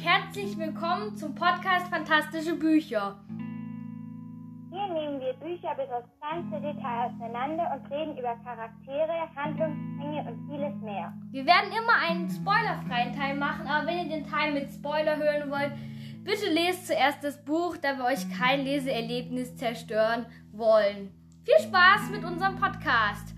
herzlich willkommen zum Podcast Fantastische Bücher. Hier nehmen wir Bücher bis aufs kleinste Detail auseinander und reden über Charaktere, Handlungsstränge und vieles mehr. Wir werden immer einen spoilerfreien Teil machen, aber wenn ihr den Teil mit Spoiler hören wollt, bitte lest zuerst das Buch, da wir euch kein Leseerlebnis zerstören wollen. Viel Spaß mit unserem Podcast.